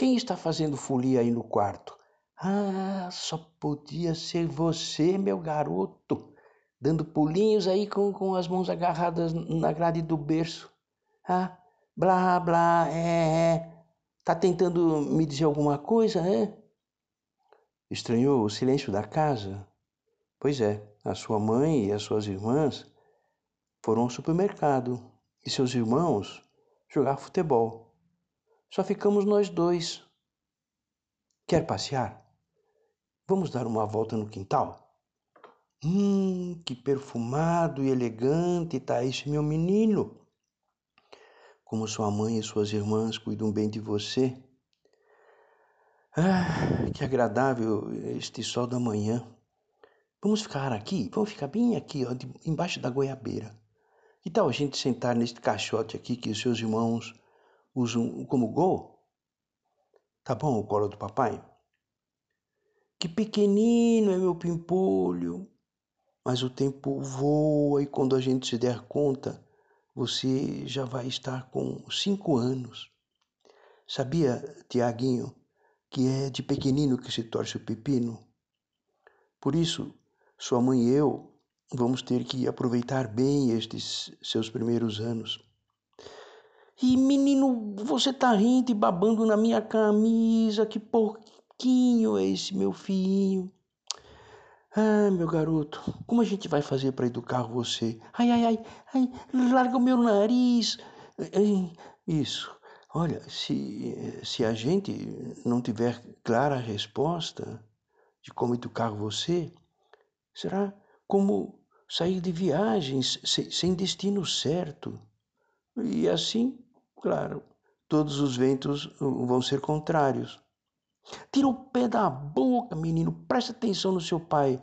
Quem está fazendo folia aí no quarto? Ah, só podia ser você, meu garoto, dando pulinhos aí com, com as mãos agarradas na grade do berço. Ah, blá, blá, é, é. Tá tentando me dizer alguma coisa, é? Estranhou o silêncio da casa? Pois é, a sua mãe e as suas irmãs foram ao supermercado e seus irmãos jogar futebol. Só ficamos nós dois. Quer passear? Vamos dar uma volta no quintal? Hum, que perfumado e elegante está esse meu menino. Como sua mãe e suas irmãs cuidam bem de você. Ah, que agradável este sol da manhã. Vamos ficar aqui? Vamos ficar bem aqui, ó, embaixo da goiabeira. Que tal a gente sentar neste caixote aqui que os seus irmãos usam como gol? Tá bom o colo do papai? Que pequenino é meu pimpolho. Mas o tempo voa e quando a gente se der conta, você já vai estar com cinco anos. Sabia, Tiaguinho, que é de pequenino que se torce o pepino? Por isso, sua mãe e eu vamos ter que aproveitar bem estes seus primeiros anos. E menino, você tá rindo e babando na minha camisa, que porquinho é esse meu filhinho. Ah, meu garoto, como a gente vai fazer para educar você? Ai, ai, ai, ai, larga o meu nariz. Isso. Olha, se, se a gente não tiver clara resposta de como educar você, será como sair de viagens sem destino certo. E assim, claro, todos os ventos vão ser contrários. Tira o pé da boca, menino, presta atenção no seu pai.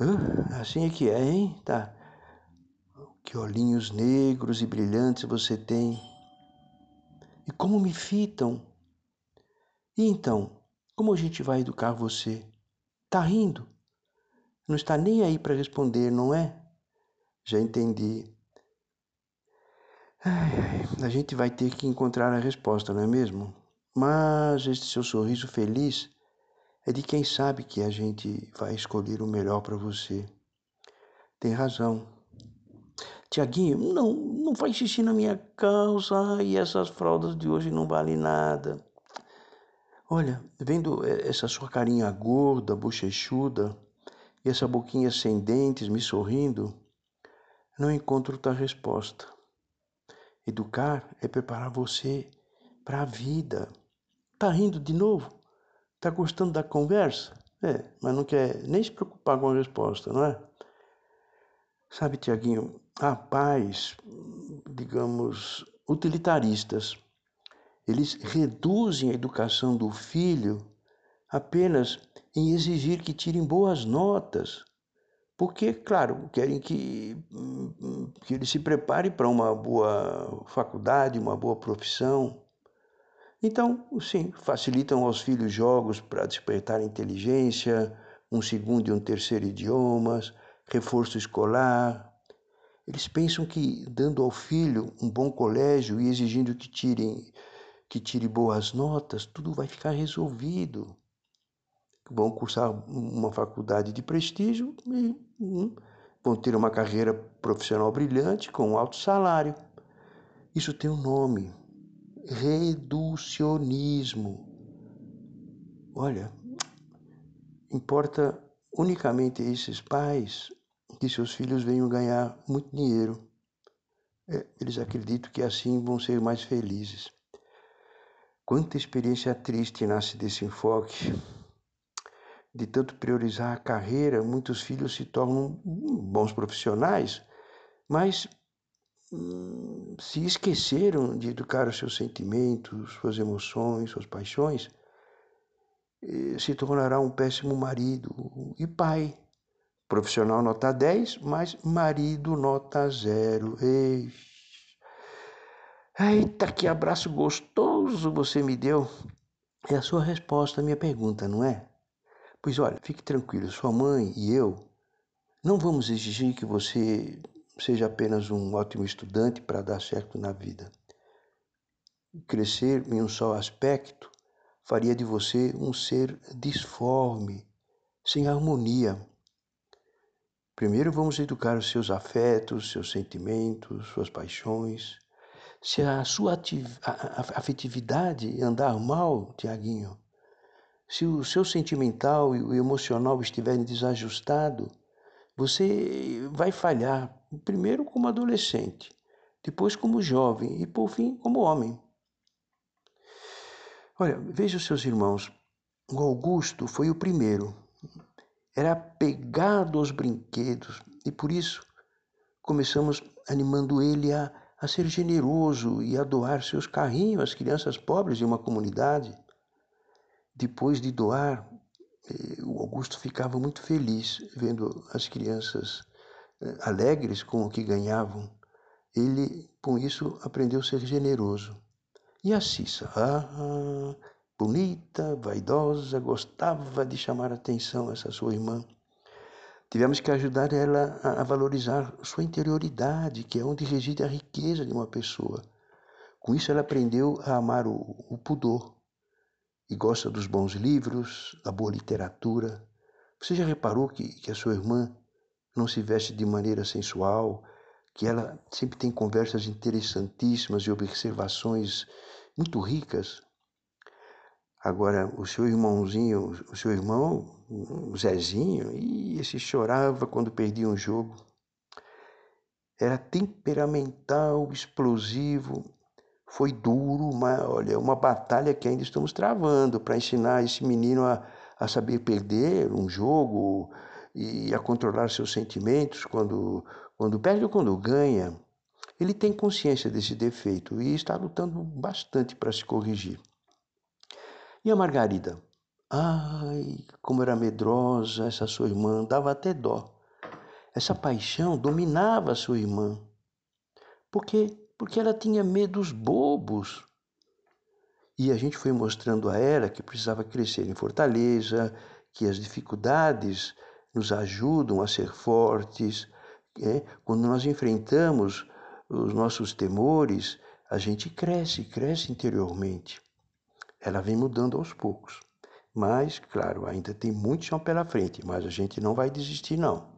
Uh, assim é que é, hein? Tá. Que olhinhos negros e brilhantes você tem. E como me fitam. E então, como a gente vai educar você? Tá rindo? Não está nem aí para responder, não é? Já entendi. A gente vai ter que encontrar a resposta, não é mesmo? Mas este seu sorriso feliz é de quem sabe que a gente vai escolher o melhor para você. Tem razão. Tiaguinho, não, não faz xixi na minha calça e essas fraldas de hoje não valem nada. Olha, vendo essa sua carinha gorda, bochechuda, e essa boquinha sem dentes me sorrindo, não encontro outra resposta. Educar é preparar você para a vida. Tá rindo de novo? Tá gostando da conversa? É, mas não quer nem se preocupar com a resposta, não é? Sabe, Tiaguinho, há pais, digamos, utilitaristas. Eles reduzem a educação do filho apenas em exigir que tirem boas notas, porque, claro, querem que, que ele se prepare para uma boa faculdade, uma boa profissão. Então, sim, facilitam aos filhos jogos para despertar inteligência, um segundo e um terceiro idiomas, reforço escolar. Eles pensam que dando ao filho um bom colégio e exigindo que tirem que tire boas notas, tudo vai ficar resolvido vão cursar uma faculdade de prestígio e hum, vão ter uma carreira profissional brilhante com um alto salário. Isso tem um nome: reducionismo. Olha, importa unicamente esses pais que seus filhos venham ganhar muito dinheiro. É, eles acreditam que assim vão ser mais felizes. Quanta experiência triste nasce desse enfoque de tanto priorizar a carreira, muitos filhos se tornam bons profissionais, mas hum, se esqueceram de educar os seus sentimentos, suas emoções, suas paixões, se tornará um péssimo marido e pai. Profissional nota 10, mas marido nota 0. Eita, que abraço gostoso você me deu. É a sua resposta à minha pergunta, não é? Pois olha, fique tranquilo, sua mãe e eu não vamos exigir que você seja apenas um ótimo estudante para dar certo na vida. Crescer em um só aspecto faria de você um ser disforme, sem harmonia. Primeiro vamos educar os seus afetos, seus sentimentos, suas paixões. Se a sua afetividade andar mal, Tiaguinho, se o seu sentimental e o emocional estiverem desajustados, você vai falhar, primeiro como adolescente, depois como jovem e por fim como homem. Olha, veja os seus irmãos. O Augusto foi o primeiro. Era apegado aos brinquedos e por isso começamos animando ele a, a ser generoso e a doar seus carrinhos às crianças pobres de uma comunidade. Depois de doar, eh, o Augusto ficava muito feliz vendo as crianças eh, alegres com o que ganhavam. Ele, com isso, aprendeu a ser generoso. E a Cissa, ah, bonita, vaidosa, gostava de chamar a atenção essa sua irmã. Tivemos que ajudar ela a valorizar sua interioridade, que é onde reside a riqueza de uma pessoa. Com isso, ela aprendeu a amar o, o pudor e gosta dos bons livros, da boa literatura. Você já reparou que, que a sua irmã não se veste de maneira sensual, que ela sempre tem conversas interessantíssimas e observações muito ricas. Agora, o seu irmãozinho, o seu irmão, o Zezinho, e esse chorava quando perdia um jogo. Era temperamental, explosivo, foi duro, uma, olha, uma batalha que ainda estamos travando para ensinar esse menino a, a saber perder um jogo e a controlar seus sentimentos quando, quando perde ou quando ganha. Ele tem consciência desse defeito e está lutando bastante para se corrigir. E a Margarida? Ai, como era medrosa essa sua irmã, dava até dó. Essa paixão dominava a sua irmã. Porque porque ela tinha medos bobos. E a gente foi mostrando a ela que precisava crescer em fortaleza, que as dificuldades nos ajudam a ser fortes. É? Quando nós enfrentamos os nossos temores, a gente cresce, cresce interiormente. Ela vem mudando aos poucos. Mas, claro, ainda tem muito chão pela frente, mas a gente não vai desistir, não.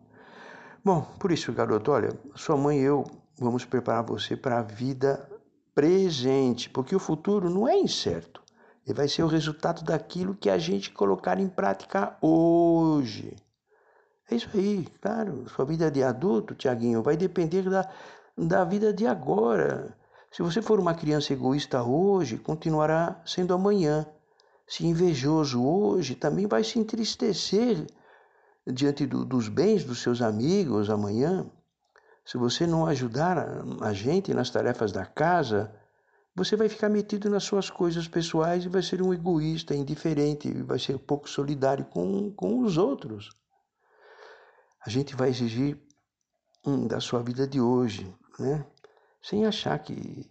Bom, por isso, garoto, olha, sua mãe e eu vamos preparar você para a vida presente, porque o futuro não é incerto. Ele vai ser o resultado daquilo que a gente colocar em prática hoje. É isso aí, claro. Sua vida de adulto, Tiaguinho, vai depender da, da vida de agora. Se você for uma criança egoísta hoje, continuará sendo amanhã. Se invejoso hoje, também vai se entristecer diante do, dos bens dos seus amigos amanhã. Se você não ajudar a gente nas tarefas da casa, você vai ficar metido nas suas coisas pessoais e vai ser um egoísta, indiferente, vai ser pouco solidário com, com os outros. A gente vai exigir hum, da sua vida de hoje, né? sem achar que,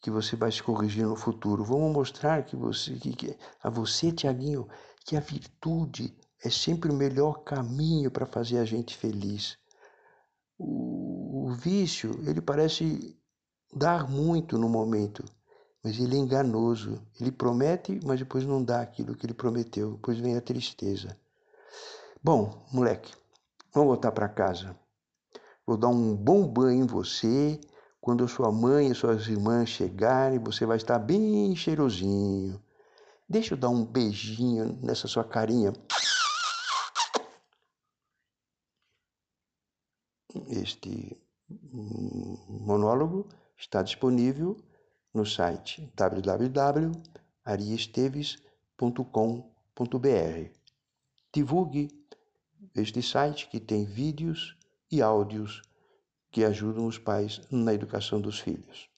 que você vai se corrigir no futuro. Vamos mostrar que você, que, que, a você, Tiaguinho, que a virtude é sempre o melhor caminho para fazer a gente feliz. O, o vício, ele parece dar muito no momento, mas ele é enganoso. Ele promete, mas depois não dá aquilo que ele prometeu. Depois vem a tristeza. Bom, moleque, vamos voltar para casa. Vou dar um bom banho em você. Quando sua mãe e suas irmãs chegarem, você vai estar bem cheirosinho. Deixa eu dar um beijinho nessa sua carinha. Este monólogo está disponível no site www.ariesteves.com.br. Divulgue este site que tem vídeos e áudios que ajudam os pais na educação dos filhos.